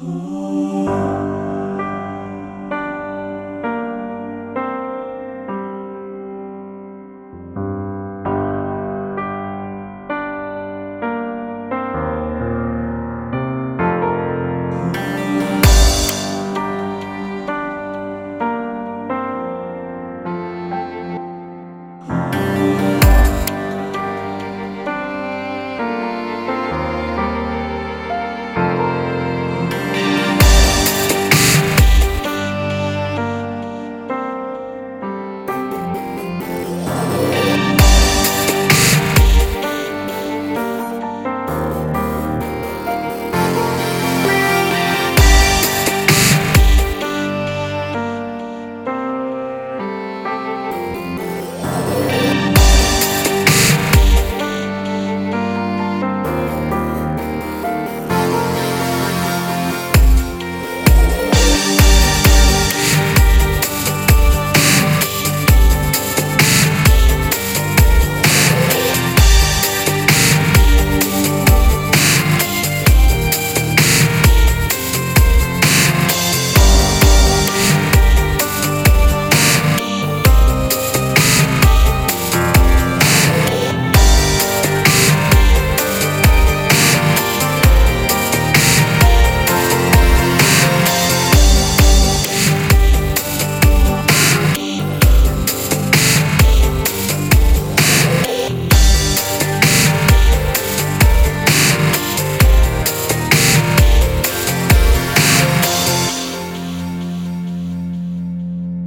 Oh.